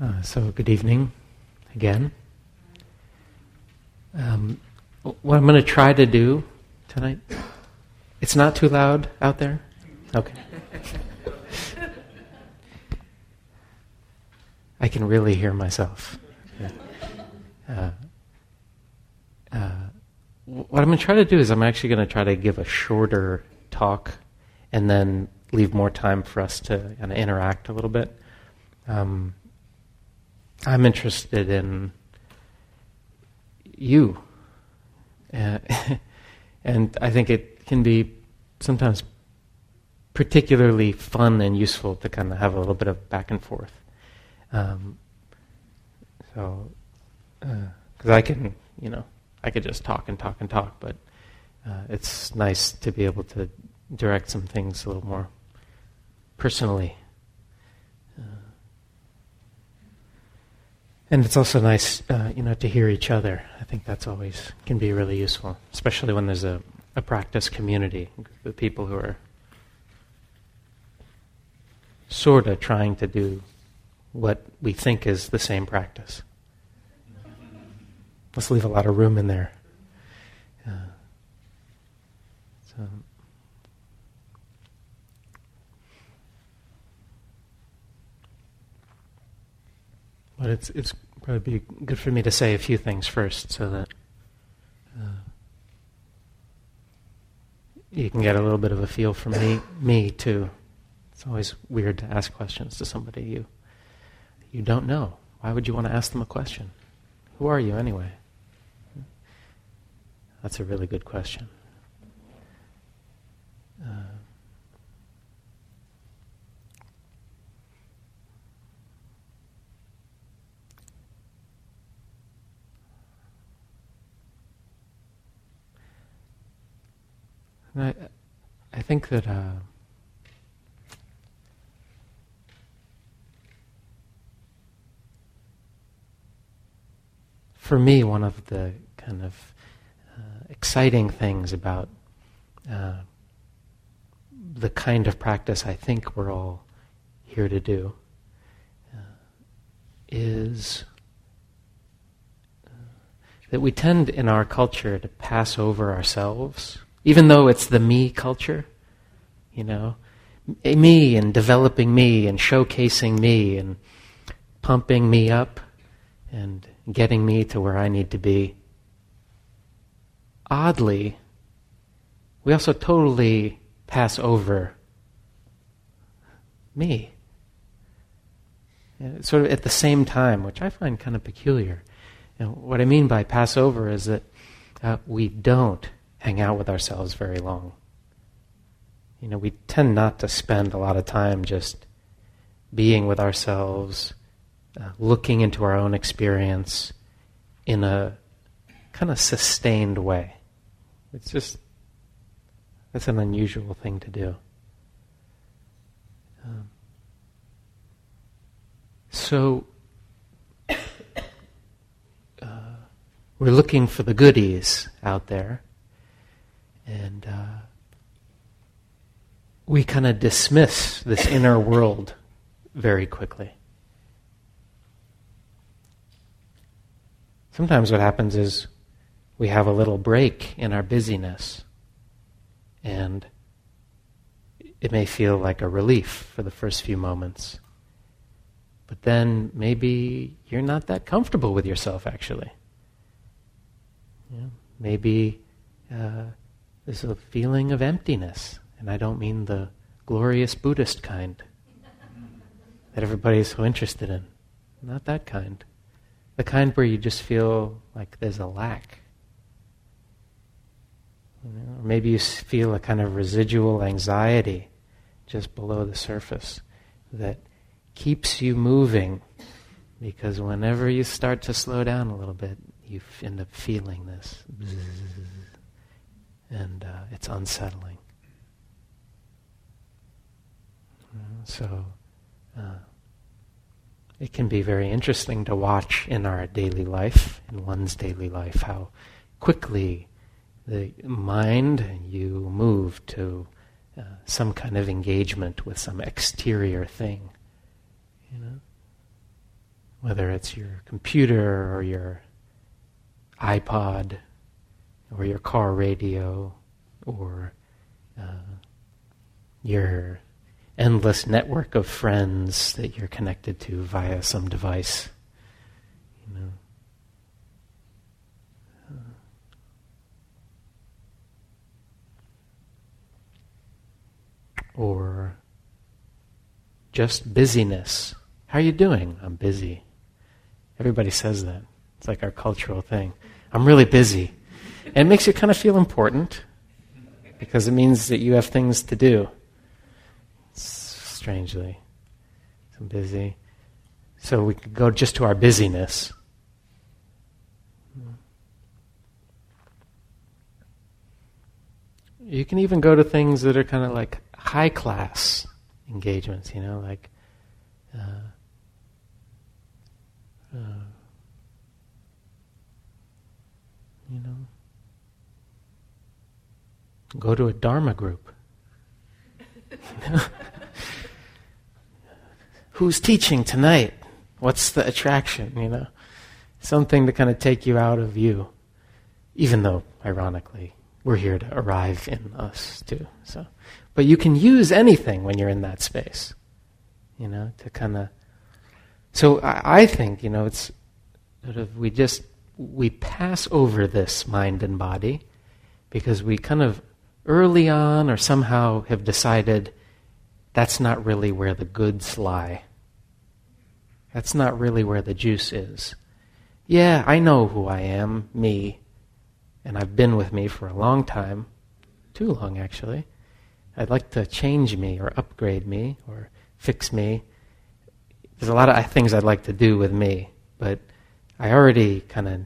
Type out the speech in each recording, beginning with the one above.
Uh, so, good evening again. Um, what I'm going to try to do tonight, it's not too loud out there? Okay. I can really hear myself. Uh, uh, what I'm going to try to do is I'm actually going to try to give a shorter talk and then leave more time for us to kind of interact a little bit. Um, I'm interested in you. Uh, and I think it can be sometimes particularly fun and useful to kind of have a little bit of back and forth. Um, so, because uh, I can, you know, I could just talk and talk and talk, but uh, it's nice to be able to direct some things a little more personally. And it's also nice, uh, you know, to hear each other. I think that's always can be really useful, especially when there's a, a practice community, the people who are sort of trying to do what we think is the same practice. Let's leave a lot of room in there. Uh, so. But it's it's probably good for me to say a few things first, so that uh, you can get a little bit of a feel for me me too. It's always weird to ask questions to somebody you you don't know. Why would you want to ask them a question? Who are you anyway? That's a really good question. Uh, I, I think that uh, for me, one of the kind of uh, exciting things about uh, the kind of practice I think we're all here to do uh, is uh, that we tend in our culture to pass over ourselves even though it's the me culture, you know, me and developing me and showcasing me and pumping me up and getting me to where I need to be. Oddly, we also totally pass over me. Sort of at the same time, which I find kind of peculiar. What I mean by pass over is that uh, we don't hang out with ourselves very long. You know, we tend not to spend a lot of time just being with ourselves, uh, looking into our own experience in a kind of sustained way. It's just, that's an unusual thing to do. Um, so, uh, we're looking for the goodies out there. And uh, we kind of dismiss this inner world very quickly. Sometimes what happens is we have a little break in our busyness, and it may feel like a relief for the first few moments. But then maybe you're not that comfortable with yourself, actually. Yeah, maybe uh, there's a feeling of emptiness. And I don't mean the glorious Buddhist kind that everybody's so interested in. Not that kind. The kind where you just feel like there's a lack. You know, or maybe you feel a kind of residual anxiety just below the surface that keeps you moving because whenever you start to slow down a little bit, you end up feeling this. And uh, it's unsettling. So uh, it can be very interesting to watch in our daily life, in one's daily life, how quickly the mind you move to uh, some kind of engagement with some exterior thing. You know, whether it's your computer or your iPod or your car radio or uh, your endless network of friends that you're connected to via some device. You know. or just busyness. How are you doing? I'm busy. Everybody says that. It's like our cultural thing. I'm really busy. And it makes you kind of feel important because it means that you have things to do. Strangely. I'm busy. So we can go just to our busyness. You can even go to things that are kind of like high class engagements, you know, like uh, uh, you know, go to a Dharma group. Who's teaching tonight? What's the attraction, you know? Something to kind of take you out of you, even though, ironically, we're here to arrive in us too. So, but you can use anything when you're in that space, you know, to kind of. So I, I think you know it's sort of we just we pass over this mind and body because we kind of early on or somehow have decided that's not really where the goods lie. That's not really where the juice is. Yeah, I know who I am, me, and I've been with me for a long time, too long actually. I'd like to change me or upgrade me or fix me. There's a lot of things I'd like to do with me, but I already kind of,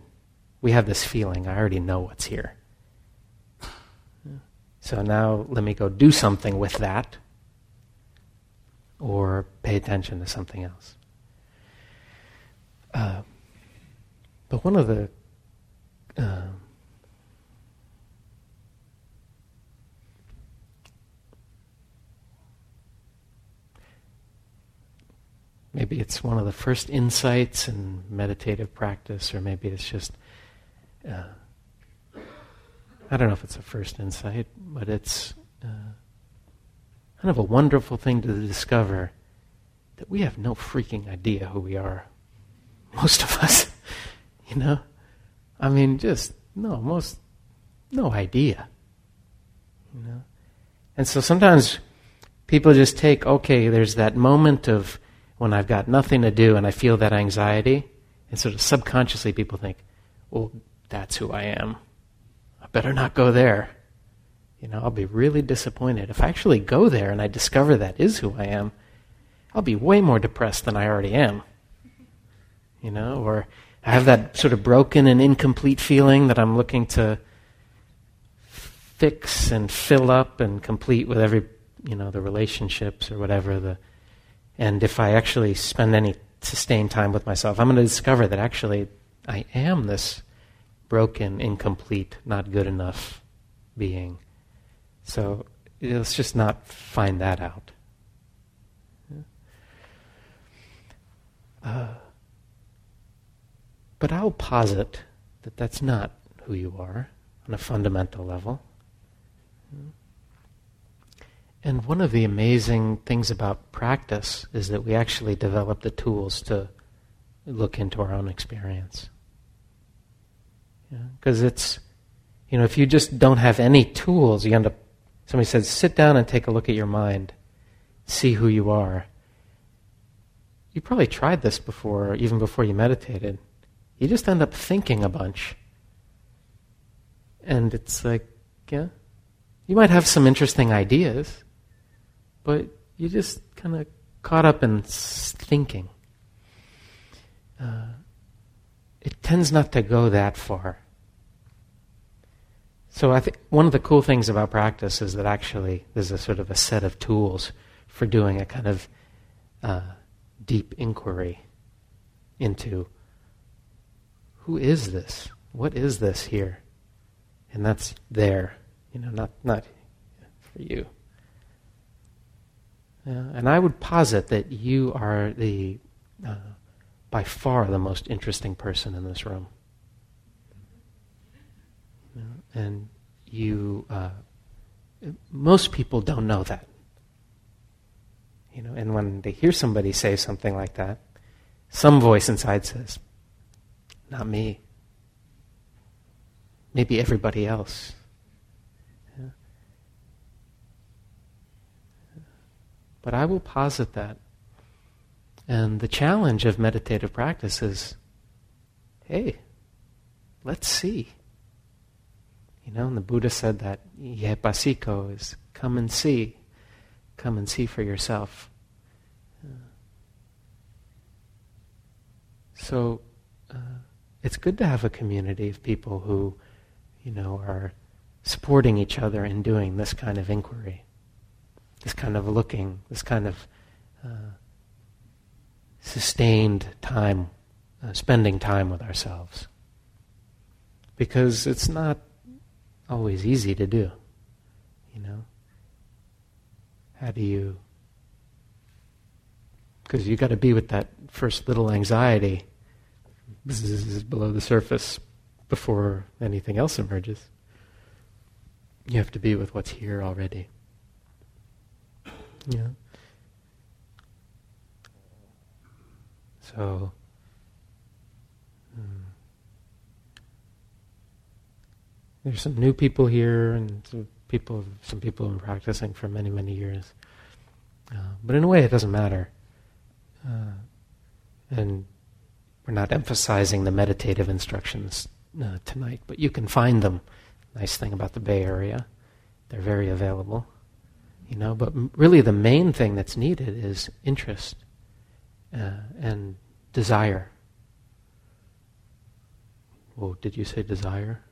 we have this feeling, I already know what's here. So now let me go do something with that or pay attention to something else. Uh, but one of the uh, Maybe it's one of the first insights in meditative practice, or maybe it's just, uh, I don't know if it's a first insight, but it's uh, kind of a wonderful thing to discover that we have no freaking idea who we are. Most of us, you know? I mean, just, no, most, no idea. You know? And so sometimes people just take, okay, there's that moment of when I've got nothing to do and I feel that anxiety, and sort of subconsciously people think, well, that's who I am. Better not go there. You know, I'll be really disappointed. If I actually go there and I discover that is who I am, I'll be way more depressed than I already am. You know, or I have that sort of broken and incomplete feeling that I'm looking to fix and fill up and complete with every, you know, the relationships or whatever the and if I actually spend any sustained time with myself, I'm going to discover that actually I am this broken, incomplete, not good enough being. So let's just not find that out. Uh, but I'll posit that that's not who you are on a fundamental level. And one of the amazing things about practice is that we actually develop the tools to look into our own experience. Because it's, you know, if you just don't have any tools, you end up, somebody says, sit down and take a look at your mind, see who you are. You probably tried this before, even before you meditated. You just end up thinking a bunch. And it's like, yeah, you might have some interesting ideas but you just kind of caught up in thinking. Uh, it tends not to go that far. So I think one of the cool things about practice is that actually there's a sort of a set of tools for doing a kind of uh, deep inquiry into who is this? What is this here? And that's there, you know, not not for you. Yeah, and I would posit that you are the uh, by far the most interesting person in this room. And you, uh, most people don't know that. You know, and when they hear somebody say something like that, some voice inside says, "Not me." Maybe everybody else. But I will posit that. And the challenge of meditative practice is hey, let's see. You know, and the Buddha said that ehipassiko is come and see. Come and see for yourself. So uh, it's good to have a community of people who, you know, are supporting each other in doing this kind of inquiry, this kind of looking, this kind of uh, sustained time, uh, spending time with ourselves. Because it's not always easy to do. You know? How do you. Because you got to be with that first little anxiety below the surface before anything else emerges. You have to be with what's here already. Yeah. So. There's some new people here, and some people, some people have been practicing for many, many years. Uh, but in a way, it doesn't matter. Uh, and we're not emphasizing the meditative instructions uh, tonight, but you can find them. Nice thing about the Bay Area, they're very available. You know, but really the main thing that's needed is interest uh, and desire. Oh, did you say desire?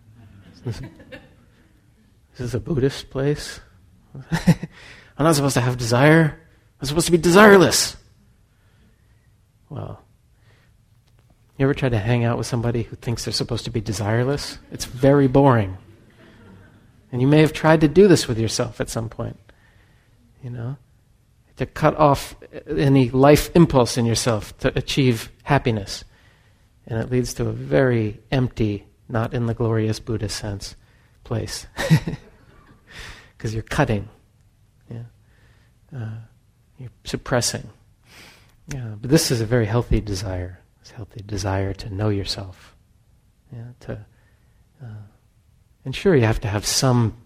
Is this a Buddhist place? I'm not supposed to have desire. I'm supposed to be desireless. Well, you ever try to hang out with somebody who thinks they're supposed to be desireless? It's very boring. And you may have tried to do this with yourself at some point. You know? To cut off any life impulse in yourself to achieve happiness. And it leads to a very empty not in the glorious Buddhist sense, place. Because you're cutting. Yeah. Uh, you're suppressing. Yeah, but this is a very healthy desire. It's a healthy desire to know yourself. Yeah, to, uh, and sure, you have to have some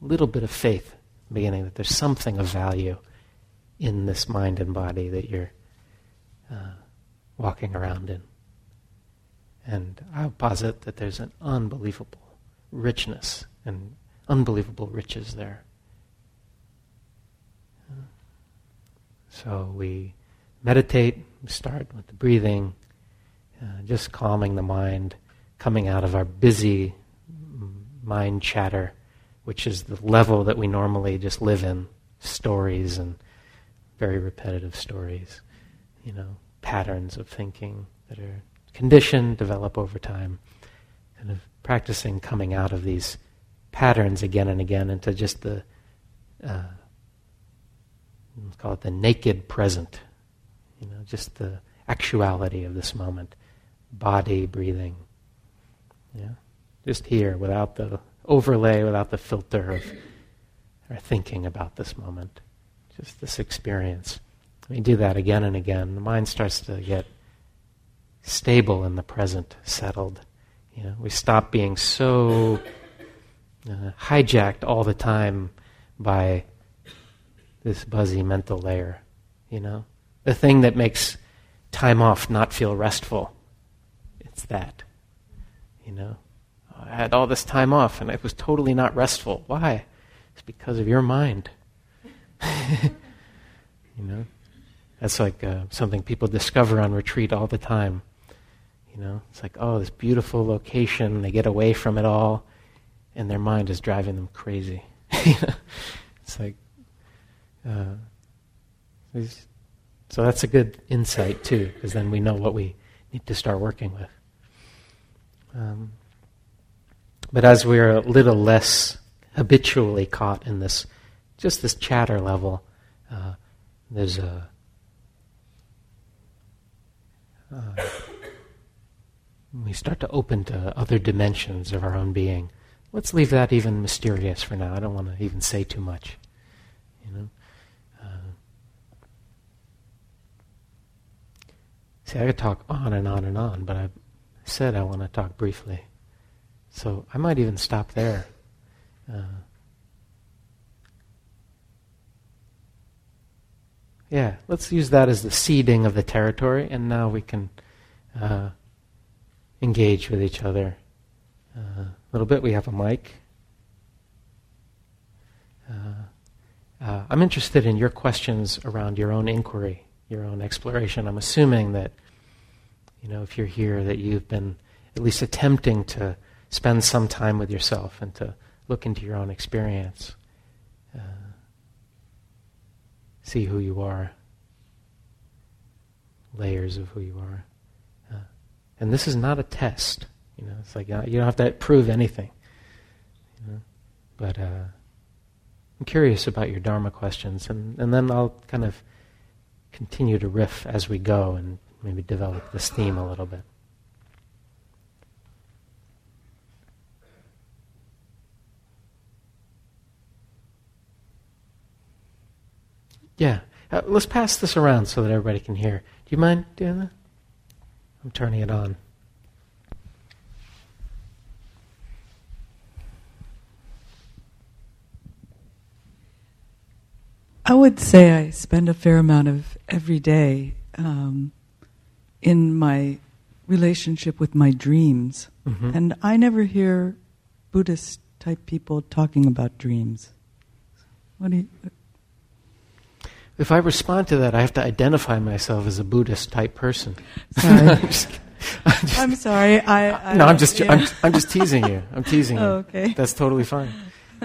little bit of faith beginning that there's something of value in this mind and body that you're uh, walking around in. And I'll posit that there's an unbelievable richness and unbelievable riches there. So we meditate, we start with the breathing, uh, just calming the mind, coming out of our busy mind chatter, which is the level that we normally just live in stories and very repetitive stories, you know, patterns of thinking that are condition, develop over time. Kind of practicing coming out of these patterns again and again into just the, uh, let's call it the naked present. You know, just the actuality of this moment. Body, breathing. Yeah? Just here, without the overlay, without the filter of our thinking about this moment. Just this experience. We do that again and again. The mind starts to get stable in the present, settled. You know, we stop being so uh, hijacked all the time by this buzzy mental layer. You know, the thing that makes time off not feel restful. It's that. You know, I had all this time off and it was totally not restful. Why? It's because of your mind. you know, that's like uh, something people discover on retreat all the time. You know, it's like, oh, this beautiful location. They get away from it all, and their mind is driving them crazy. it's like, uh, so that's a good insight too, because then we know what we need to start working with. Um, but as we're a little less habitually caught in this, just this chatter level, uh, there's a uh, we start to open to other dimensions of our own being. Let's leave that even mysterious for now. I don't want to even say too much. You know. Uh, see, I could talk on and on and on, but I said I want to talk briefly, so I might even stop there. Uh, yeah, let's use that as the seeding of the territory, and now we can uh, engage with each other uh, a little bit. We have a mic. Uh, uh, I'm interested in your questions around your own inquiry, your own exploration. I'm assuming that, you know, if you're here, that you've been at least attempting to spend some time with yourself and to look into your own experience. Uh, see who you are, layers of who you are. And this is not a test. You know, it's like uh, you don't have to prove anything. You know? But uh, I'm curious about your Dharma questions, and, and then I'll kind of continue to riff as we go and maybe develop this theme a little bit. Yeah. Uh, let's pass this around so that everybody can hear. Do you mind doing that? I'm turning it on. I would say I spend a fair amount of every day um, in my relationship with my dreams. Mm-hmm. And I never hear Buddhist type people talking about dreams. What do you, if I respond to that, I have to identify myself as a Buddhist type person. Sorry. I'm, just, I'm, just, I'm, sorry. I, I no, I'm just yeah. I'm, I'm, just teasing you. I'm teasing you. Oh, okay. That's totally fine.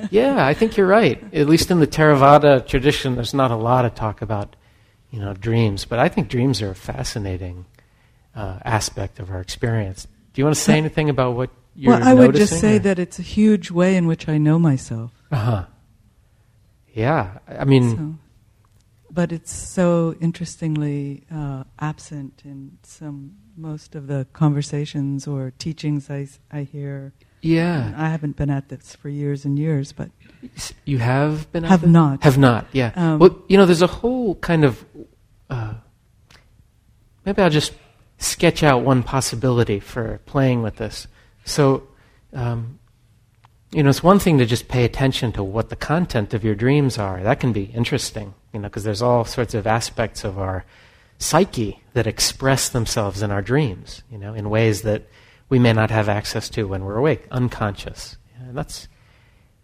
Yeah, I think you're right. At least in the Theravada tradition, there's not a lot of talk about, you know, dreams. But I think dreams are a fascinating uh, aspect of our experience. Do you want to say anything about what you're Well, I would just say or? that it's a huge way in which I know myself. Uh huh. Yeah, I mean. So but it's so interestingly uh, absent in some most of the conversations or teachings I, I hear. Yeah, and I haven't been at this for years and years, but you have been. have not. Have not. Yeah. Um, well, you know, there's a whole kind of. Uh, maybe I'll just sketch out one possibility for playing with this. So, um, you know, it's one thing to just pay attention to what the content of your dreams are. That can be interesting, you know, because there's all sorts of aspects of our psyche that express themselves in our dreams, you know, in ways that we may not have access to when we're awake, unconscious. And that's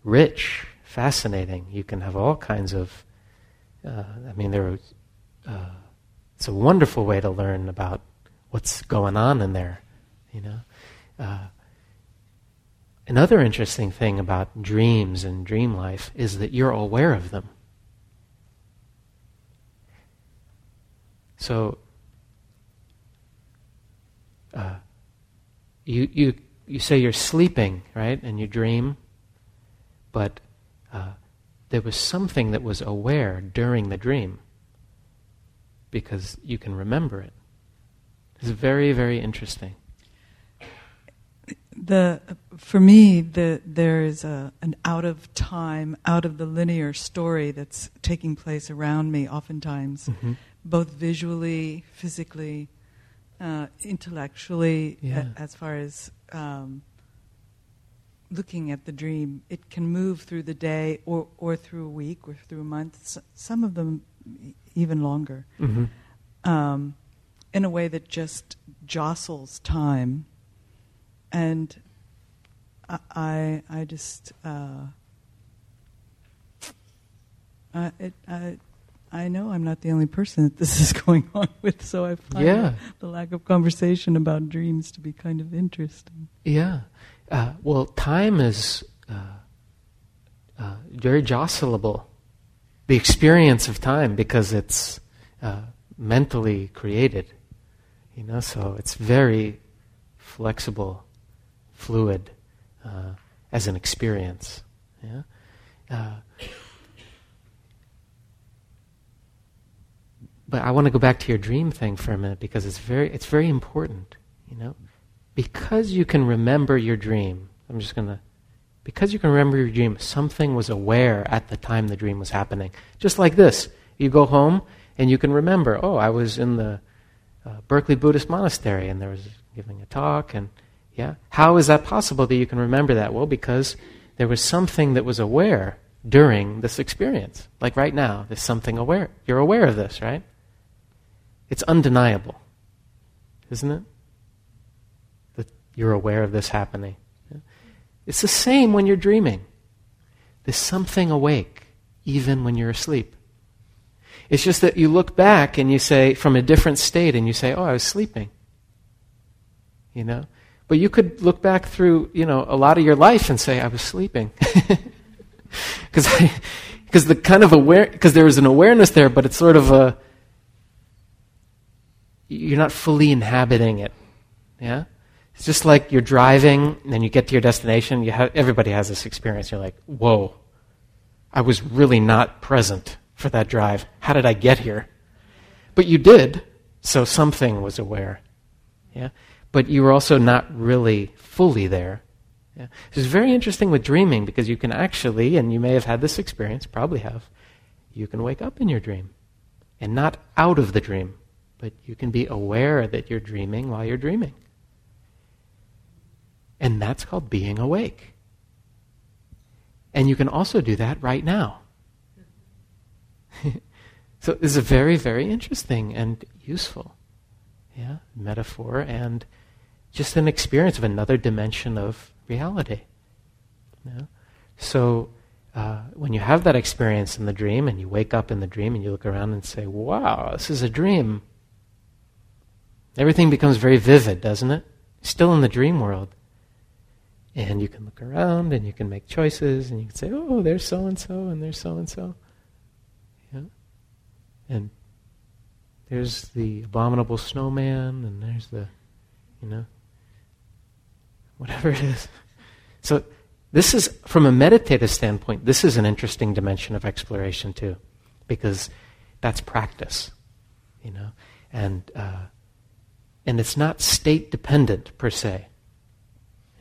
rich, fascinating. You can have all kinds of, uh, I mean, there. Uh, it's a wonderful way to learn about what's going on in there, you know. Uh, Another interesting thing about dreams and dream life is that you're aware of them. So, uh, you, you, you say you're sleeping, right? And you dream, but uh, there was something that was aware during the dream because you can remember it. It's very, very interesting the for me the there is a an out of time out of the linear story that's taking place around me oftentimes mm-hmm. both visually physically uh, intellectually yeah. a, as far as um, looking at the dream it can move through the day or or through a week or through a month some of them even longer mm-hmm. um, in a way that just jostles time and I, I just, uh, I, it, I, I know I'm not the only person that this is going on with, so I find yeah. the lack of conversation about dreams to be kind of interesting. Yeah. Uh, well, time is uh, uh, very jostleable. The experience of time, because it's uh, mentally created, you know, so it's very flexible fluid uh, as an experience. Yeah? Uh, but I want to go back to your dream thing for a minute because it's very, it's very important, you know, because you can remember your dream, I'm just to, because you can remember your dream, something was aware at the time the dream was happening. Just like this. You go home and you can remember, oh, I was in the uh, Berkeley Buddhist Monastery and there was giving a talk and yeah. How is that possible that you can remember that? Well, because there was something that was aware during this experience. Like right now, there's something aware. You're aware of this, right? It's undeniable, isn't it? That you're aware of this happening. It's the same when you're dreaming. There's something awake, even when you're asleep. It's just that you look back and you say, from a different state, and you say, oh, I was sleeping. You know? But you could look back through, you know, a lot of your life and say, I was sleeping. Because the kind of aware, because there is an awareness there, but it's sort of a, you're not fully inhabiting it. Yeah? It's just like you're driving and then you get to your destination. You have, everybody has this experience. You're like, whoa, I was really not present for that drive. How did I get here? But you did, so something was aware. Yeah? But you were also not really fully there. Yeah? It's very interesting with dreaming because you can actually, and you may have had this experience, probably have, you can wake up in your dream and not out of the dream, but you can be aware that you're dreaming while you're dreaming. And that's called being awake. And you can also do that right now. so this is very, very interesting and useful. Yeah, metaphor and just an experience of another dimension of reality. Yeah? So uh, when you have that experience in the dream and you wake up in the dream and you look around and say, wow, this is a dream, everything becomes very vivid, doesn't it? Still in the dream world. And you can look around and you can make choices and you can say, oh, there's so and so and there's so and so. And there's the abominable snowman, and there's the, you know, whatever it is. So, this is, from a meditative standpoint, this is an interesting dimension of exploration too, because that's practice, you know, and uh, and it's not state dependent per se.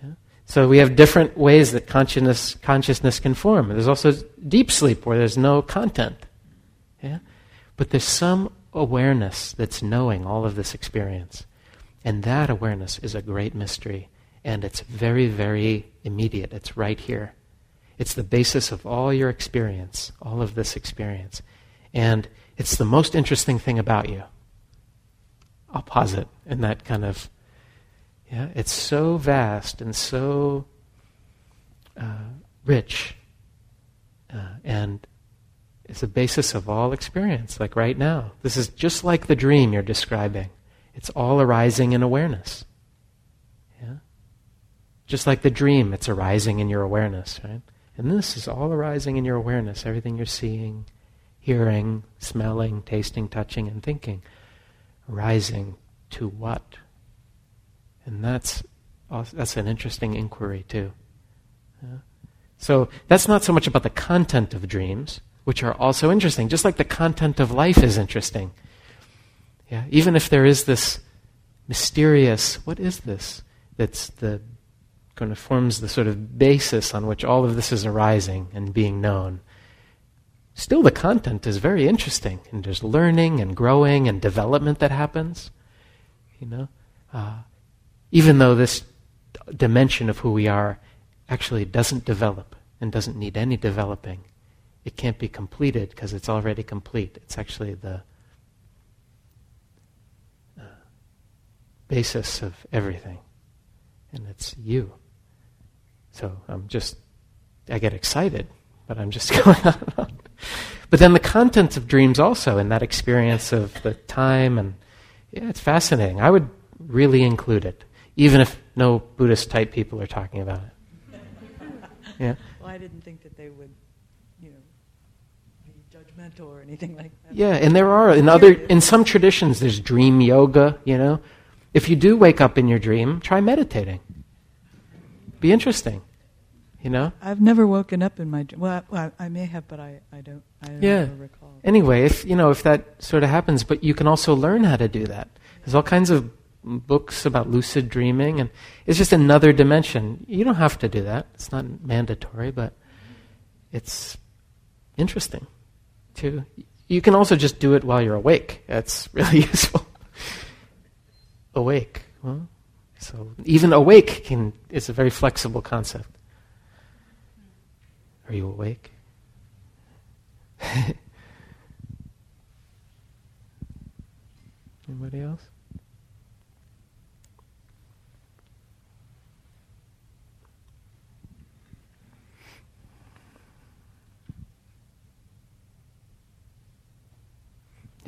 Yeah? So we have different ways that consciousness consciousness can form. There's also deep sleep where there's no content. Yeah? But there's some awareness that's knowing all of this experience. And that awareness is a great mystery. And it's very, very immediate. It's right here. It's the basis of all your experience, all of this experience. And it's the most interesting thing about you. I'll pause it in that kind of, yeah, it's so vast and so uh, rich uh, and it's the basis of all experience, like right now. This is just like the dream you're describing. It's all arising in awareness. Just like the dream, it's arising in your awareness, right? And this is all arising in your awareness, everything you're seeing, hearing, smelling, tasting, touching, and thinking. Arising to what? And that's, that's an interesting inquiry, too. Yeah? So that's not so much about the content of dreams which are also interesting, just like the content of life is interesting. Yeah, even if there is this mysterious, what is this? That's the kind of forms the sort of basis on which all of this is arising and being known. Still, the content is very interesting, and there's learning and growing and development that happens. You know, uh, even though this dimension of who we are actually doesn't develop and doesn't need any developing it can't be completed because it's already complete. It's actually the uh, basis of everything. And it's you. So I'm just, I get excited, but I'm just going on on. But then the contents of dreams also, and that experience of the time, and yeah, it's fascinating. I would really include it, even if no Buddhist type people are talking about it. Yeah. Well, I didn't think that they would you know, be judgmental or anything like that. Yeah, and there are in other in some traditions there's dream yoga, you know. If you do wake up in your dream, try meditating. Be interesting. You know? I've never woken up in my dream. Well, I, I, may have, but I, I don't I don't yeah. recall. Anyway, if you know if that sort of happens, but you can also learn how to do that. There's all kinds of books about lucid dreaming, and it's just another dimension. You don't have to do that, it's not mandatory, but it's interesting to. You can also just do it while you're awake. That's really useful. awake. Well, so even awake can is a very flexible concept. Are you awake? Anybody else?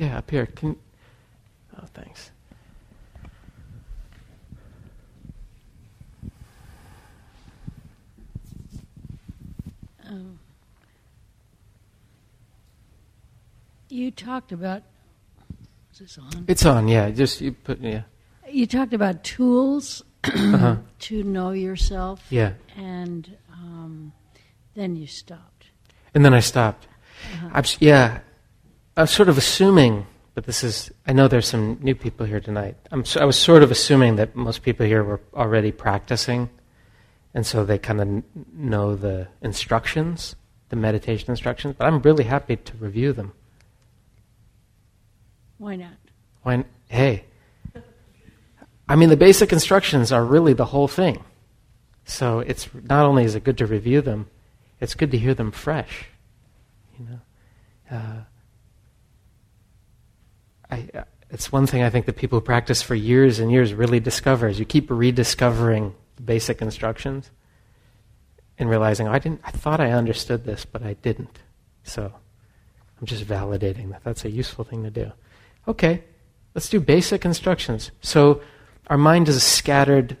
Yeah, up here. Can oh, thanks. Um, you talked about. Is this on? It's on. Yeah, just you put yeah. You talked about tools Uh-huh. to know yourself. Yeah, And um, then you stopped. and then I stopped. Uh-huh. I'm, yeah, I was sort of assuming, but this is. I know there's some new people here tonight. I'm. I was sort of assuming that most people here were already practicing, and so they kind of know the instructions, the meditation instructions. But I'm really happy to review them. Why not? Why? Hey, I mean, the basic instructions are really the whole thing. So it's not only is it good to review them, it's good to hear them fresh. You know, uh, I, uh, it's one thing I think that people who practice for years and years really discover is you keep rediscovering the basic instructions and realizing I didn't. I thought I understood this, but I didn't. So I'm just validating that that's a useful thing to do. Okay, let's do basic instructions. So our mind is a scattered.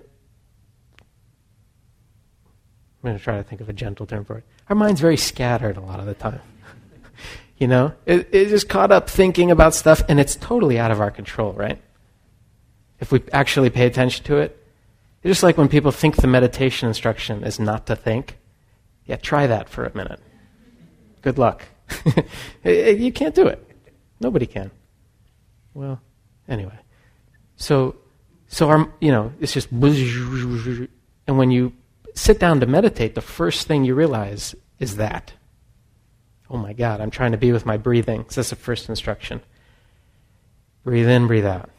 I'm going to try to think of a gentle term for it. Our mind's very scattered a lot of the time. you know, it, it's just caught up thinking about stuff, and it's totally out of our control, right? If we actually pay attention to it, it's just like when people think the meditation instruction is not to think. Yeah, try that for a minute. Good luck. you can't do it. Nobody can. Well, anyway. So, so our, you know, it's just, and when you sit down to meditate, the first thing you realize is that. Oh my God, I'm trying to be with my breathing. So that's the first instruction. Breathe in, breathe out.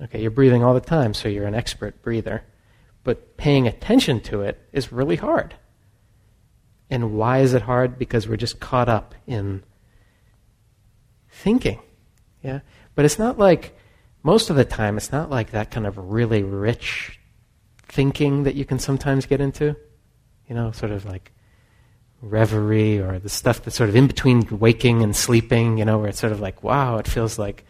Okay, you're breathing all the time, so you're an expert breather. But paying attention to it is really hard. And why is it hard? Because we're just caught up in thinking. Yeah? But it's not like, most of the time, it's not like that kind of really rich thinking that you can sometimes get into. You know, sort of like reverie or the stuff that's sort of in between waking and sleeping, you know, where it's sort of like, wow, it feels like.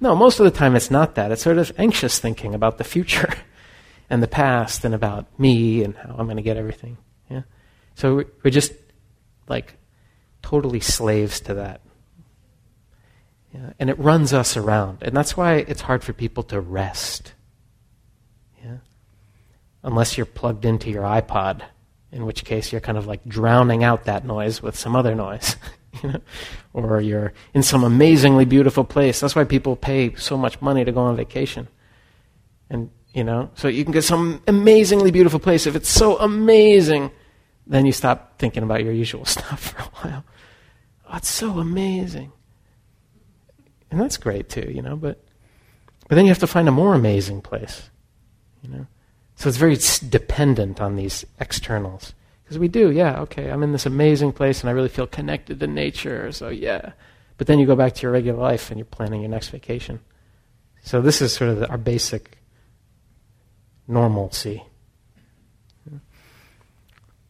No, most of the time it's not that. It's sort of anxious thinking about the future and the past and about me and how I'm going to get everything. Yeah? So we- we're just like totally slaves to that. Yeah? And it runs us around. And that's why it's hard for people to rest. Yeah? Unless you're plugged into your iPod, in which case you're kind of like drowning out that noise with some other noise. you know? Or you're in some amazingly beautiful place. That's why people pay so much money to go on vacation. And, you know, so you can get some amazingly beautiful place. If it's so amazing, then you stop thinking about your usual stuff for a while. Oh, it's so amazing. And that's great too, you know, but but then you have to find a more amazing place, you know. So it's very dependent on these externals. Because we do, yeah, okay, I'm in this amazing place and I really feel connected to nature, so yeah. But then you go back to your regular life and you're planning your next vacation. So this is sort of the, our basic normalcy.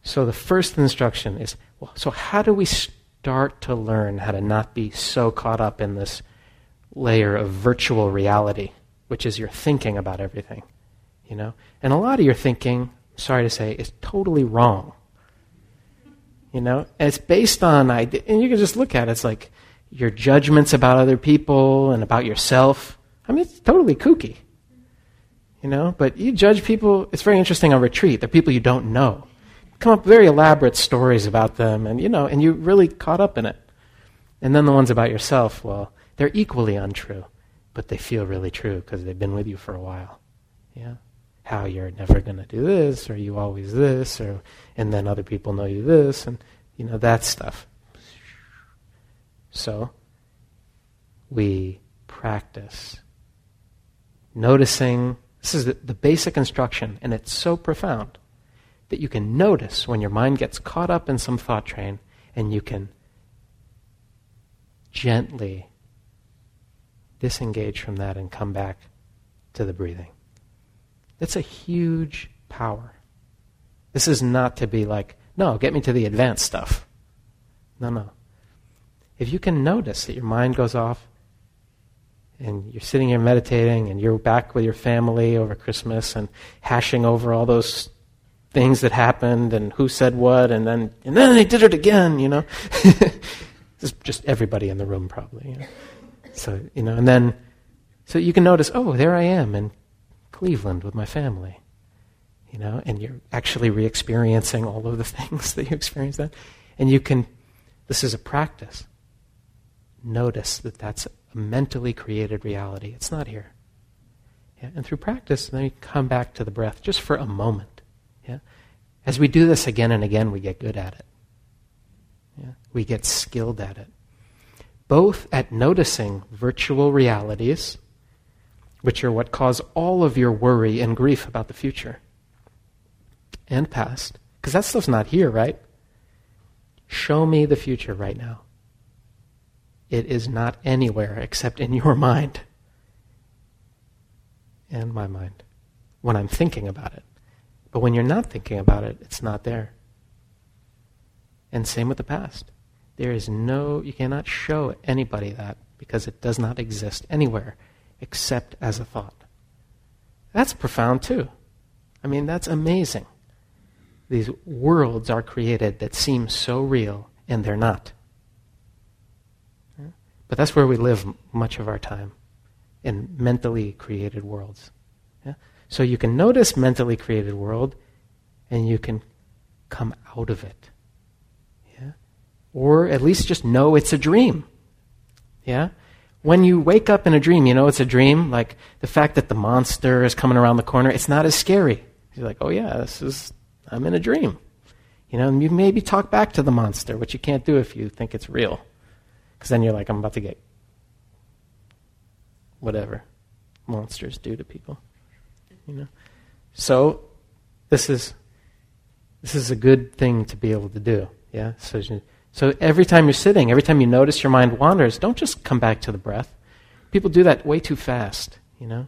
So the first instruction is well, so how do we start to learn how to not be so caught up in this layer of virtual reality, which is your thinking about everything, you know? And a lot of your thinking, sorry to say, is totally wrong. You know, and it's based on ide- and you can just look at it. It's like your judgments about other people and about yourself. I mean, it's totally kooky. You know, but you judge people. It's very interesting on retreat. They're people you don't know. Come up with very elaborate stories about them, and you know, and you're really caught up in it. And then the ones about yourself, well, they're equally untrue. but they feel really true because they've been with you for a while. Yeah? How you're never going to do this, or you always this, or and then other people know you this, and you know that stuff. So we practice noticing. This is the, the basic instruction, and it's so profound that you can notice when your mind gets caught up in some thought train, and you can gently disengage from that and come back to the breathing. That's a huge power. This is not to be like, no, get me to the advanced stuff. No, no. If you can notice that your mind goes off and you're sitting here meditating and you're back with your family over Christmas and hashing over all those things that happened and who said what and then and then they did it again, you know. just everybody in the room probably. You know? So, you know, and then, so you can notice, oh, there I am in Cleveland with my family, you know, and you're actually re experiencing all of the things that you experienced then. And you can, this is a practice. Notice that that's a mentally created reality. It's not here. Yeah? And through practice, then you come back to the breath just for a moment. Yeah? As we do this again and again, we get good at it. Yeah? We get skilled at it both at noticing virtual realities, which are what cause all of your worry and grief about the future and past, because that stuff's not here, right? Show me the future right now. It is not anywhere except in your mind and my mind when I'm thinking about it. But when you're not thinking about it, it's not there. And same with the past. There is no, you cannot show anybody that because it does not exist anywhere except as a thought. That's profound too. I mean, that's amazing. These worlds are created that seem so real, and they're not. But that's where we live much of our time, in mentally created worlds. Yeah? So you can notice mentally created world, and you can come out of it. Or at least just know it's a dream. Yeah? When you wake up in a dream, you know it's a dream. Like the fact that the monster is coming around the corner, it's not as scary. You're like, oh yeah, this is, I'm in a dream. You know, and you maybe talk back to the monster, which you can't do if you think it's real. Because then you're like, I'm about to get whatever monsters do to people. You know? So this is this is a good thing to be able to do. Yeah? So so every time you're sitting, every time you notice your mind wanders, don't just come back to the breath. People do that way too fast, you know.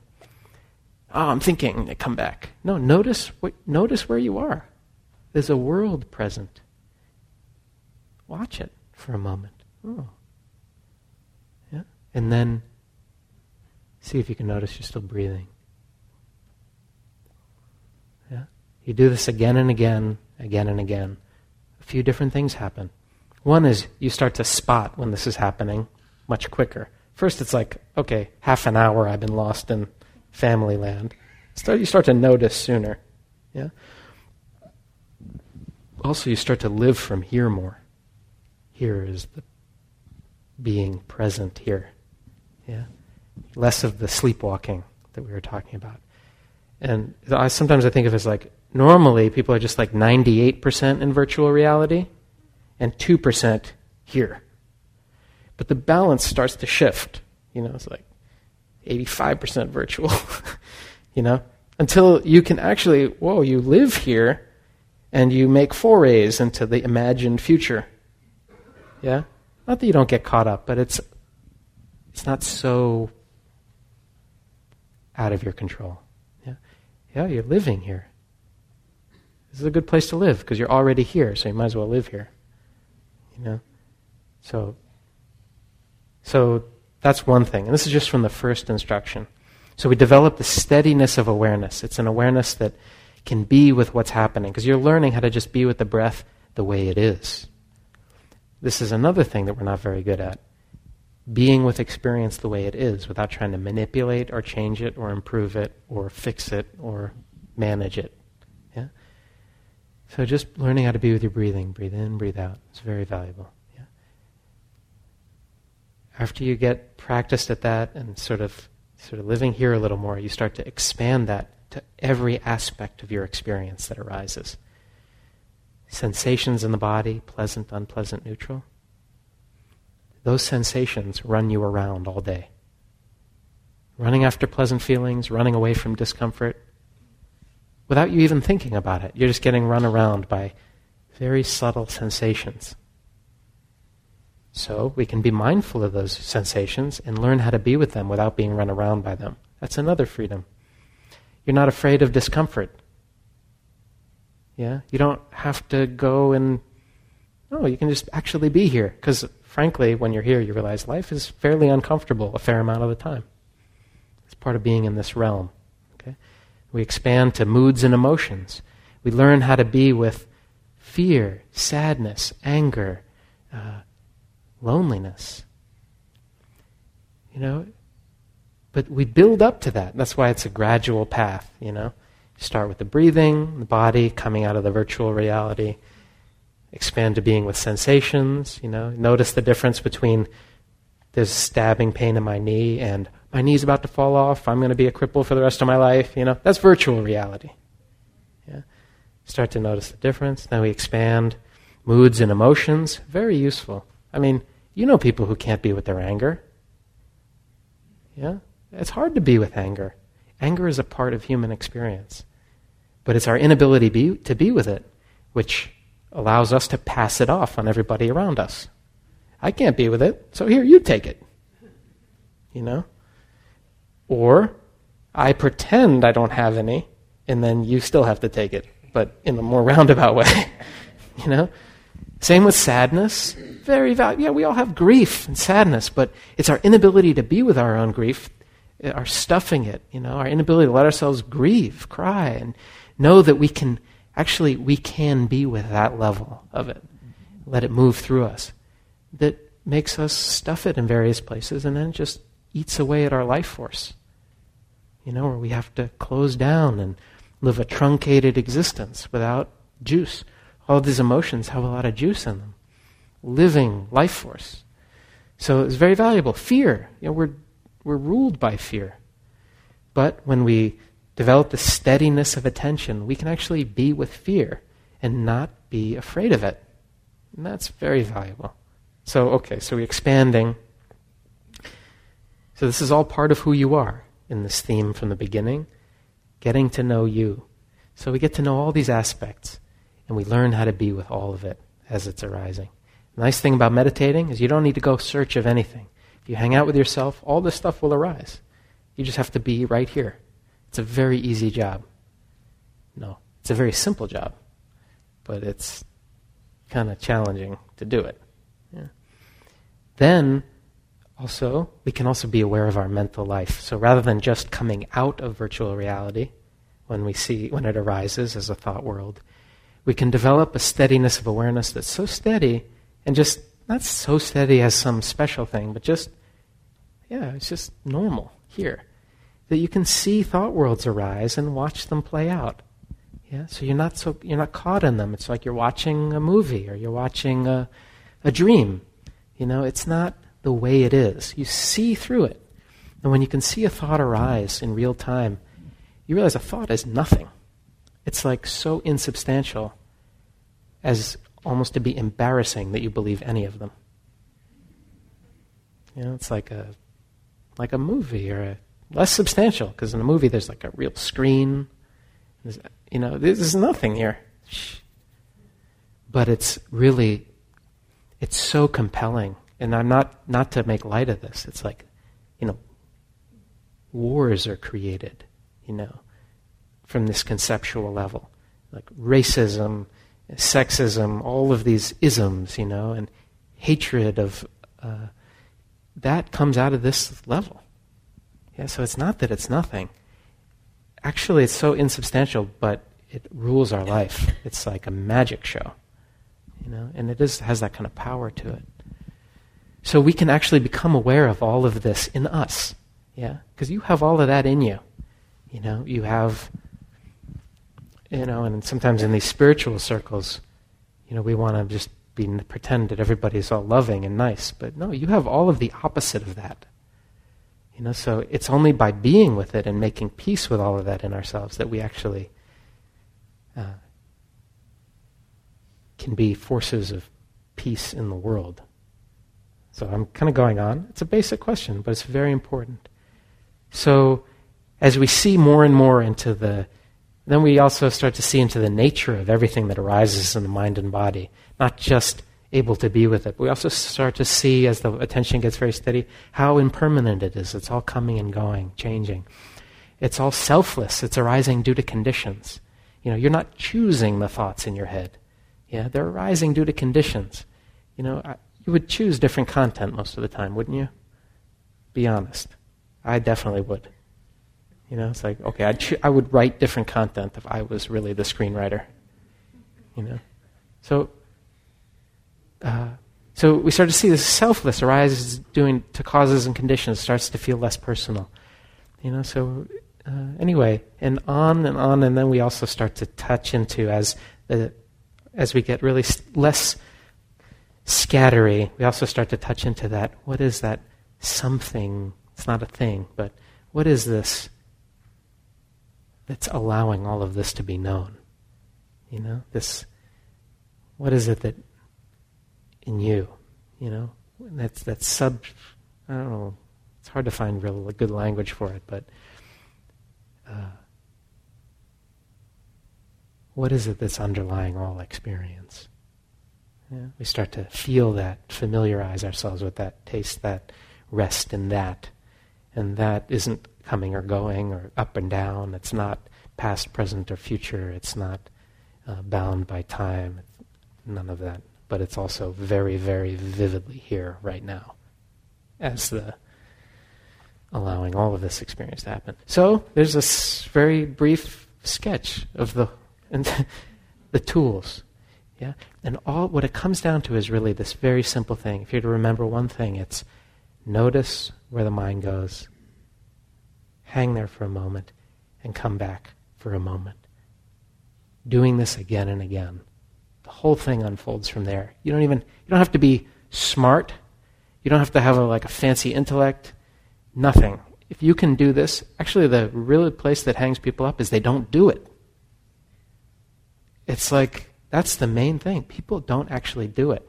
Oh, I'm thinking, they come back. No, notice what, notice where you are. There's a world present. Watch it for a moment. Oh. Yeah. And then see if you can notice you're still breathing. Yeah. You do this again and again, again and again. A few different things happen. One is you start to spot when this is happening much quicker. First, it's like, okay, half an hour I've been lost in family land. So you start to notice sooner. Yeah? Also, you start to live from here more. Here is the being present here. Yeah? Less of the sleepwalking that we were talking about. And I sometimes I think of it as like normally people are just like 98% in virtual reality and 2% here. But the balance starts to shift. You know, it's like 85% virtual, you know, until you can actually, whoa, you live here and you make forays into the imagined future. Yeah? Not that you don't get caught up, but it's it's not so out of your control. Yeah? Yeah, you're living here. This is a good place to live because you're already here, so you might as well live here. You know? So so that's one thing. And this is just from the first instruction. So we develop the steadiness of awareness. It's an awareness that can be with what's happening because you're learning how to just be with the breath the way it is. This is another thing that we're not very good at. Being with experience the way it is without trying to manipulate or change it or improve it or fix it or manage it. So just learning how to be with your breathing, breathe in, breathe out, is very valuable. Yeah. After you get practiced at that and sort of sort of living here a little more, you start to expand that to every aspect of your experience that arises. Sensations in the body, pleasant, unpleasant, neutral. Those sensations run you around all day. Running after pleasant feelings, running away from discomfort, without you even thinking about it. You're just getting run around by very subtle sensations. So we can be mindful of those sensations and learn how to be with them without being run around by them. That's another freedom. You're not afraid of discomfort. Yeah? You don't have to go and, no, you can just actually be here. Because frankly, when you're here, you realize life is fairly uncomfortable a fair amount of the time. It's part of being in this realm. We expand to moods and emotions. We learn how to be with fear, sadness, anger, uh, loneliness. You know? But we build up to that. That's why it's a gradual path, you know? Start with the breathing, the body coming out of the virtual reality, expand to being with sensations, you know? Notice the difference between there's stabbing pain in my knee and my knee's about to fall off, I'm going to be a cripple for the rest of my life, you know? That's virtual reality. Yeah? Start to notice the difference. Then we expand moods and emotions, very useful. I mean, you know people who can't be with their anger. Yeah? It's hard to be with anger. Anger is a part of human experience. But it's our inability be, to be with it which allows us to pass it off on everybody around us. I can't be with it, so here, you take it. You know? Or I pretend I don't have any, and then you still have to take it, but in a more roundabout way. you know? Same with sadness. Very valuable. Yeah, we all have grief and sadness, but it's our inability to be with our own grief, uh, our stuffing it, you know, our inability to let ourselves grieve, cry, and know that we can actually we can be with that level of it. Let it move through us. That makes us stuff it in various places and then just eats away at our life force. You know, where we have to close down and live a truncated existence without juice all these emotions have a lot of juice in them, living life force. So it's very valuable. Fear, you know, we're, we're ruled by fear. But when we develop the steadiness of attention, we can actually be with fear and not be afraid of it. And that's very valuable. So, okay, so we're expanding. So, this is all part of who you are in this theme from the beginning getting to know you. So, we get to know all these aspects and we learn how to be with all of it as it's arising. The nice thing about meditating is you don't need to go search of anything. If you hang out with yourself, all this stuff will arise. You just have to be right here. It's a very easy job. No, it's a very simple job, but it's kind of challenging to do it. Yeah. Then, also, we can also be aware of our mental life. So rather than just coming out of virtual reality when we see when it arises as a thought world, we can develop a steadiness of awareness that's so steady and just not so steady as some special thing, but just, yeah, it's just normal here. That you can see thought worlds arise and watch them play out. Yeah, so you're not so you're not caught in them. It's like you're watching a movie or you're watching a, a dream. You know, it's not the way it is. You see through it. And when you can see a thought arise in real time, you realize a thought is nothing. It's like so insubstantial as almost to be embarrassing that you believe any of them. You know, it's like a like a movie or a less substantial because in a movie there's like a real screen. There's, you know, there's nothing here. But it's really, it's so compelling. And I'm not not to make light of this. It's like, you know, wars are created. You know, from this conceptual level. Like racism, sexism, all of these isms, you know, and hatred of uh, that comes out of this level. Yeah, so it's not that it's nothing. Actually, it's so insubstantial, but it rules our life. It's like a magic show, you know, and it is has that kind of power to it. So we can actually become aware of all of this in us, yeah, because you have all of that in you. You know, you have you know, and sometimes in these spiritual circles, you know, we want to just be pretend that everybody's all loving and nice, but no, you have all of the opposite of that. You know, so it's only by being with it and making peace with all of that in ourselves that we actually uh, can be forces of peace in the world. So I'm kind of going on. It's a basic question, but it's very important. So as we see more and more into the, then we also start to see into the nature of everything that arises in the mind and body, not just able to be with it. But we also start to see, as the attention gets very steady, how impermanent it is. It's all coming and going, changing. It's all selfless. It's arising due to conditions. You know, you're not choosing the thoughts in your head. Yeah, they're arising due to conditions. You know, I, you would choose different content most of the time, wouldn't you? Be honest. I definitely would. You know, it's like, okay, I'd cho- I would write different content if I was really the screenwriter. You know? So, uh, so we start to see this selfless arises doing to causes and conditions, starts to feel less personal. You know, so uh, anyway, and on and on, and then we also start to touch into as the as we get really less scattery, we also start to touch into that. What is that something? It's not a thing, but what is this that's allowing all of this to be known? You know, this. What is it that in you? You know, that's that sub. I don't know. It's hard to find real good language for it, but. Uh, what is it that's underlying all experience? Yeah, we start to feel that, familiarize ourselves with that, taste that, rest in that. And that isn't coming or going or up and down. It's not past, present, or future. It's not uh, bound by time. None of that. But it's also very, very vividly here right now as the allowing all of this experience to happen. So there's this very brief sketch of the and the tools. Yeah? And all what it comes down to is really this very simple thing. If you're to remember one thing, it's notice where the mind goes, hang there for a moment, and come back for a moment. Doing this again and again. The whole thing unfolds from there. You don't even you don't have to be smart. You don't have to have a, like a fancy intellect. Nothing. If you can do this, actually the real place that hangs people up is they don't do it. It's like, that's the main thing. People don't actually do it.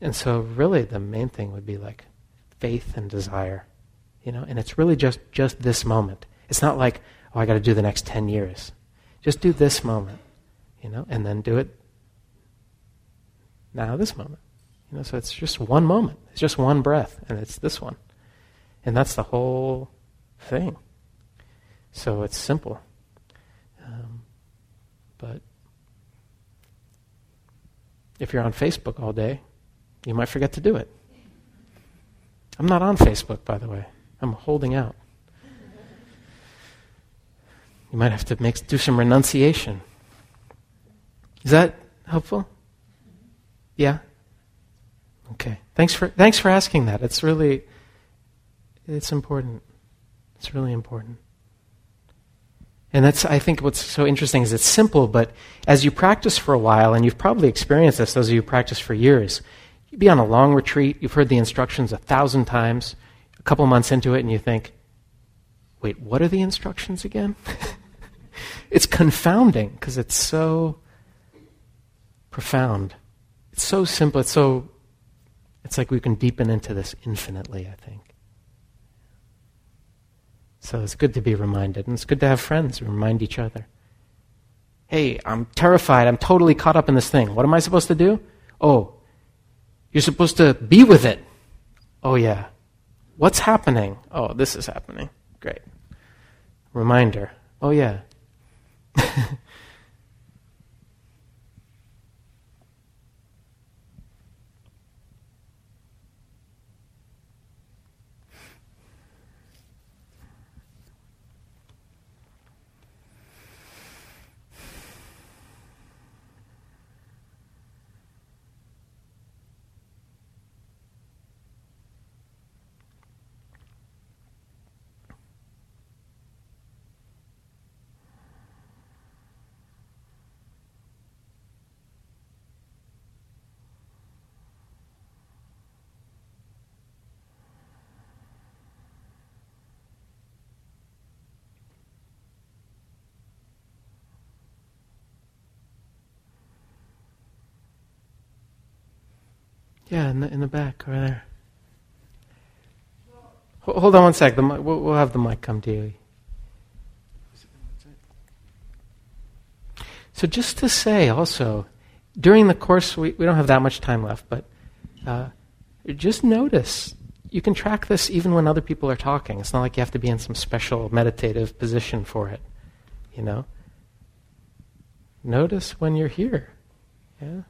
And so, really, the main thing would be like faith and desire. You know, and it's really just, just this moment. It's not like, oh, I got to do the next 10 years. Just do this moment, you know, and then do it now, this moment. You know, so it's just one moment. It's just one breath, and it's this one. And that's the whole thing. So it's simple. Um, but if you're on Facebook all day, you might forget to do it. I'm not on Facebook, by the way. I'm holding out. You might have to make, do some renunciation. Is that helpful? Yeah? Okay. Thanks for, thanks for asking that. It's really, it's important. It's really important. And that's, I think, what's so interesting is it's simple, but as you practice for a while, and you've probably experienced this, those of you who practice for years, you'd be on a long retreat, you've heard the instructions a thousand times, a couple months into it, and you think, wait, what are the instructions again? it's confounding because it's so profound. It's so simple. It's so, it's like we can deepen into this infinitely, I think. So it's good to be reminded, and it's good to have friends who remind each other. Hey, I'm terrified. I'm totally caught up in this thing. What am I supposed to do? Oh, you're supposed to be with it. Oh, yeah. What's happening? Oh, this is happening. Great. Reminder. Oh, yeah. Yeah, in the, in the back, over there. Hold on one sec. The, we'll, we'll have the mic come to you. So, just to say also, during the course, we, we don't have that much time left, but uh, just notice. You can track this even when other people are talking. It's not like you have to be in some special meditative position for it. You know? Notice when you're here. Yeah?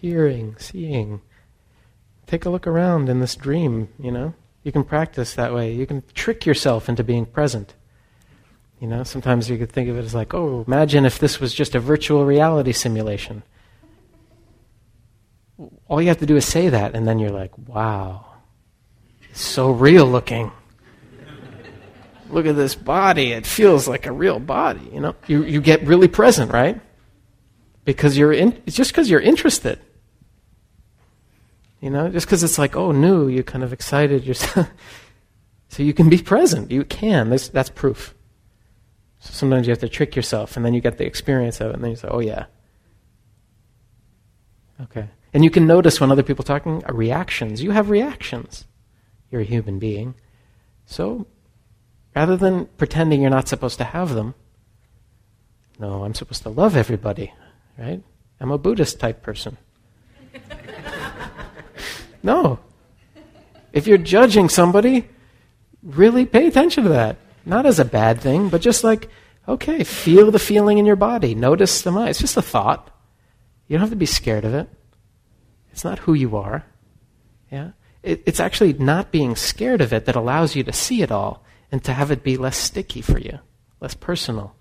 Hearing, seeing. Take a look around in this dream, you know? You can practice that way. You can trick yourself into being present. You know, sometimes you could think of it as like, oh, imagine if this was just a virtual reality simulation. All you have to do is say that, and then you're like, wow, it's so real looking. Look at this body. It feels like a real body. You know, you, you get really present, right? Because you're in, it's just because you're interested. You know, just because it's like, oh, new, you're kind of excited. You're so you can be present. You can. That's, that's proof. So sometimes you have to trick yourself, and then you get the experience of it, and then you say, oh, yeah. Okay. And you can notice when other people are talking uh, reactions. You have reactions. You're a human being. So rather than pretending you're not supposed to have them, no, I'm supposed to love everybody, right? I'm a Buddhist type person. No. If you're judging somebody, really pay attention to that. Not as a bad thing, but just like, okay, feel the feeling in your body. Notice the mind. It's just a thought. You don't have to be scared of it. It's not who you are. Yeah? It, it's actually not being scared of it that allows you to see it all and to have it be less sticky for you, less personal.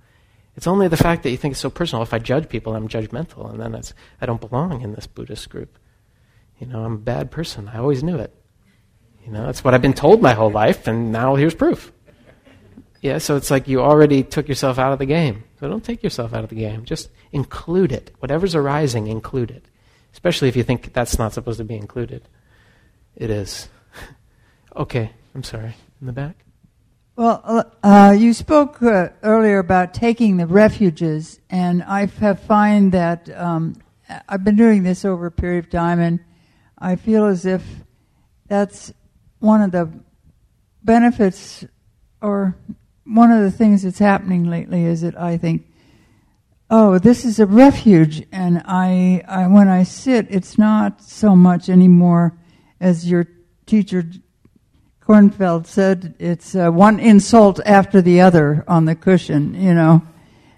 It's only the fact that you think it's so personal. If I judge people, I'm judgmental, and then I don't belong in this Buddhist group. You know, I'm a bad person. I always knew it. You know, that's what I've been told my whole life, and now here's proof. Yeah, so it's like you already took yourself out of the game. So don't take yourself out of the game. Just include it. Whatever's arising, include it. Especially if you think that's not supposed to be included. It is. okay, I'm sorry. In the back? Well, uh, uh you spoke uh, earlier about taking the refuges, and I have find that um, I've been doing this over a period of time, and I feel as if that's one of the benefits or one of the things that's happening lately is that I think, oh, this is a refuge, and I, I when I sit, it's not so much anymore as your teacher Kornfield said. It's uh, one insult after the other on the cushion, you know,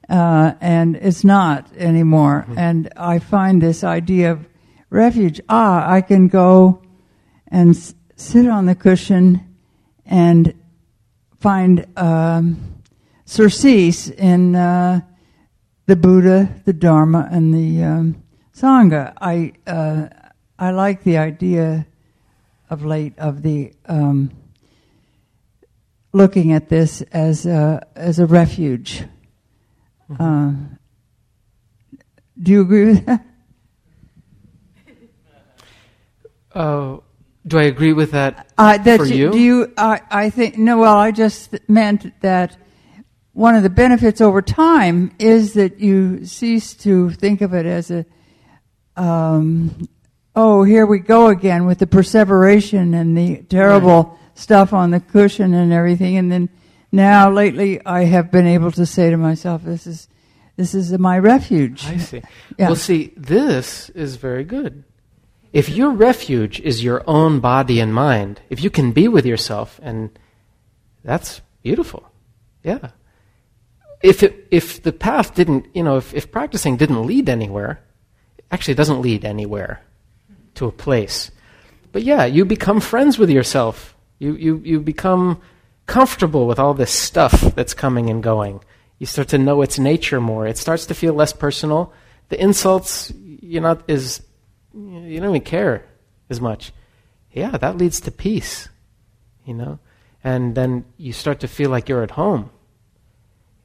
uh, and it's not anymore. Mm-hmm. And I find this idea of refuge. Ah, I can go and s- sit on the cushion and find um, surcease in uh, the Buddha, the Dharma, and the um, Sangha. I uh, I like the idea of late of the um, looking at this as a, as a refuge. Mm-hmm. Uh, do you agree with that? Uh, do I agree with that uh, that for you? Do you? I, I think no. Well, I just meant that one of the benefits over time is that you cease to think of it as a um, oh, here we go again with the perseveration and the terrible right. stuff on the cushion and everything. And then now lately, I have been able to say to myself, this is this is my refuge. I see. Yeah. Well, see, this is very good. If your refuge is your own body and mind, if you can be with yourself, and that's beautiful. Yeah. If, it, if the path didn't, you know, if, if practicing didn't lead anywhere, actually, it doesn't lead anywhere to a place. But yeah, you become friends with yourself. You, you, you become comfortable with all this stuff that's coming and going. You start to know its nature more. It starts to feel less personal. The insults, you're not as you don't even care as much. Yeah, that leads to peace, you know? And then you start to feel like you're at home.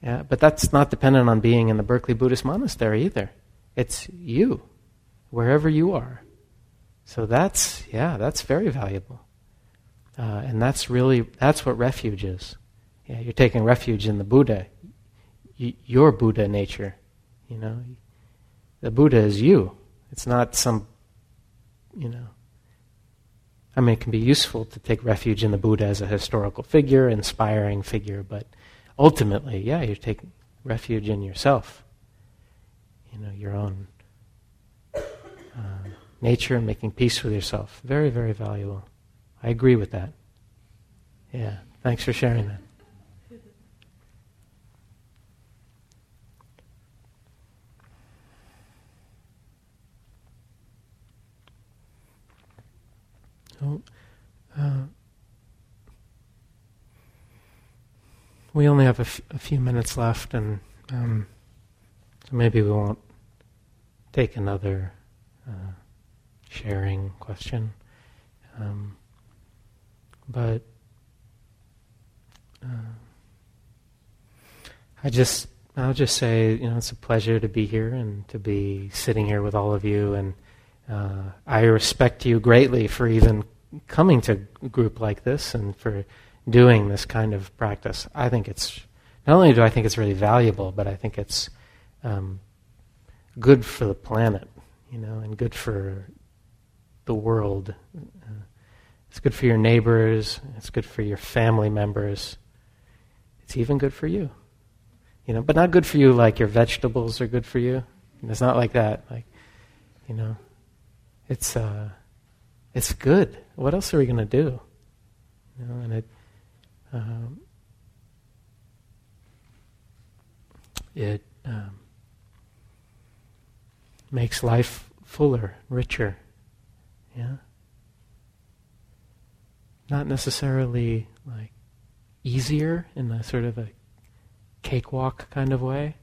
Yeah, but that's not dependent on being in the Berkeley Buddhist Monastery either. It's you, wherever you are. So that's, yeah, that's very valuable. Uh, and that's really, that's what refuge is. Yeah, you're taking refuge in the Buddha, y- your Buddha nature. You know, the Buddha is you. It's not some you know, I mean, it can be useful to take refuge in the Buddha as a historical figure, inspiring figure, but ultimately, yeah, you take refuge in yourself. You know, your own uh, nature, and making peace with yourself. Very, very valuable. I agree with that. Yeah, thanks for sharing that. So, uh, we only have a, f- a few minutes left, and um, so maybe we won't take another uh, sharing question. Um, but uh, I just I'll just say you know it's a pleasure to be here and to be sitting here with all of you and uh, I respect you greatly for even coming to a group like this and for doing this kind of practice. I think it's not only do I think it's really valuable, but I think it's um, good for the planet, you know, and good for the world. Uh, it's good for your neighbors. It's good for your family members. It's even good for you, you know, but not good for you like your vegetables are good for you. It's not like that. Like, you know, it's uh, it's good. What else are we going to do? You know, and it um, it um, makes life fuller, richer. Yeah. Not necessarily like easier in a sort of a cakewalk kind of way.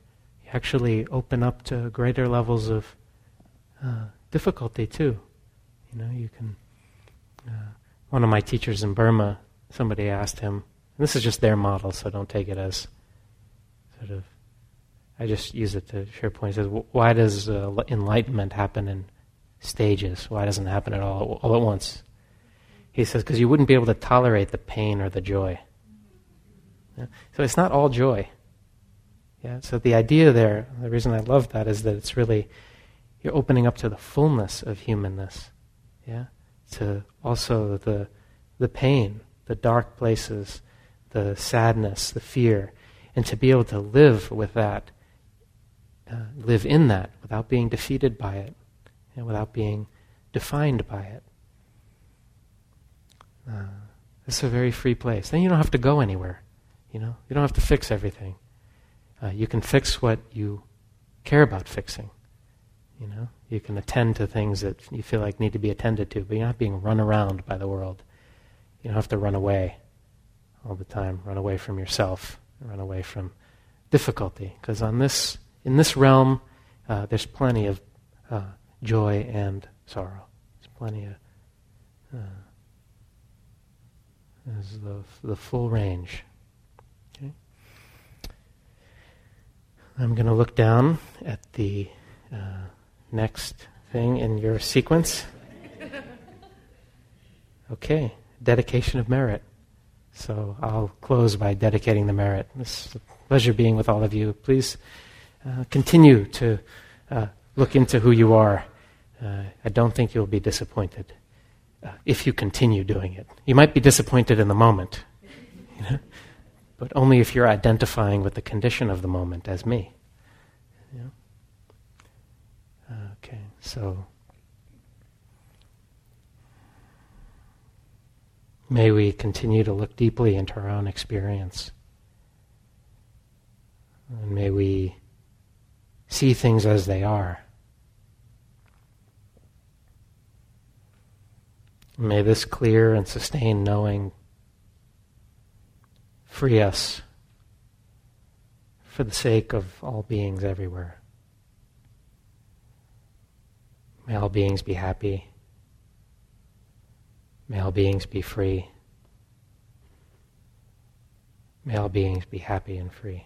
You actually open up to greater levels of uh, difficulty too. You know, you can. Uh, one of my teachers in Burma, somebody asked him, this is just their model, so don't take it as sort of. I just use it to share points. Says, why does uh, enlightenment happen in stages? Why doesn't it happen at all all at once? He says, because you wouldn't be able to tolerate the pain or the joy. Yeah? So it's not all joy. Yeah. So the idea there, the reason I love that is that it's really you're opening up to the fullness of humanness. Yeah? To also the, the pain, the dark places, the sadness, the fear, and to be able to live with that, uh, live in that without being defeated by it, and without being defined by it. Uh, it's a very free place. Then you don't have to go anywhere. You know, you don't have to fix everything. Uh, you can fix what you care about fixing. You know, you can attend to things that you feel like need to be attended to, but you're not being run around by the world. You don't have to run away all the time. Run away from yourself. Run away from difficulty, because on this, in this realm, uh, there's plenty of uh, joy and sorrow. There's plenty of uh, there's the the full range. Okay. I'm going to look down at the uh, next thing in your sequence. Okay, dedication of merit. So I'll close by dedicating the merit. It's a pleasure being with all of you. Please uh, continue to uh, look into who you are. Uh, I don't think you'll be disappointed uh, if you continue doing it. You might be disappointed in the moment, you know? but only if you're identifying with the condition of the moment as me. Okay, so may we continue to look deeply into our own experience. And may we see things as they are. May this clear and sustained knowing free us for the sake of all beings everywhere. May all beings be happy. May all beings be free. May all beings be happy and free.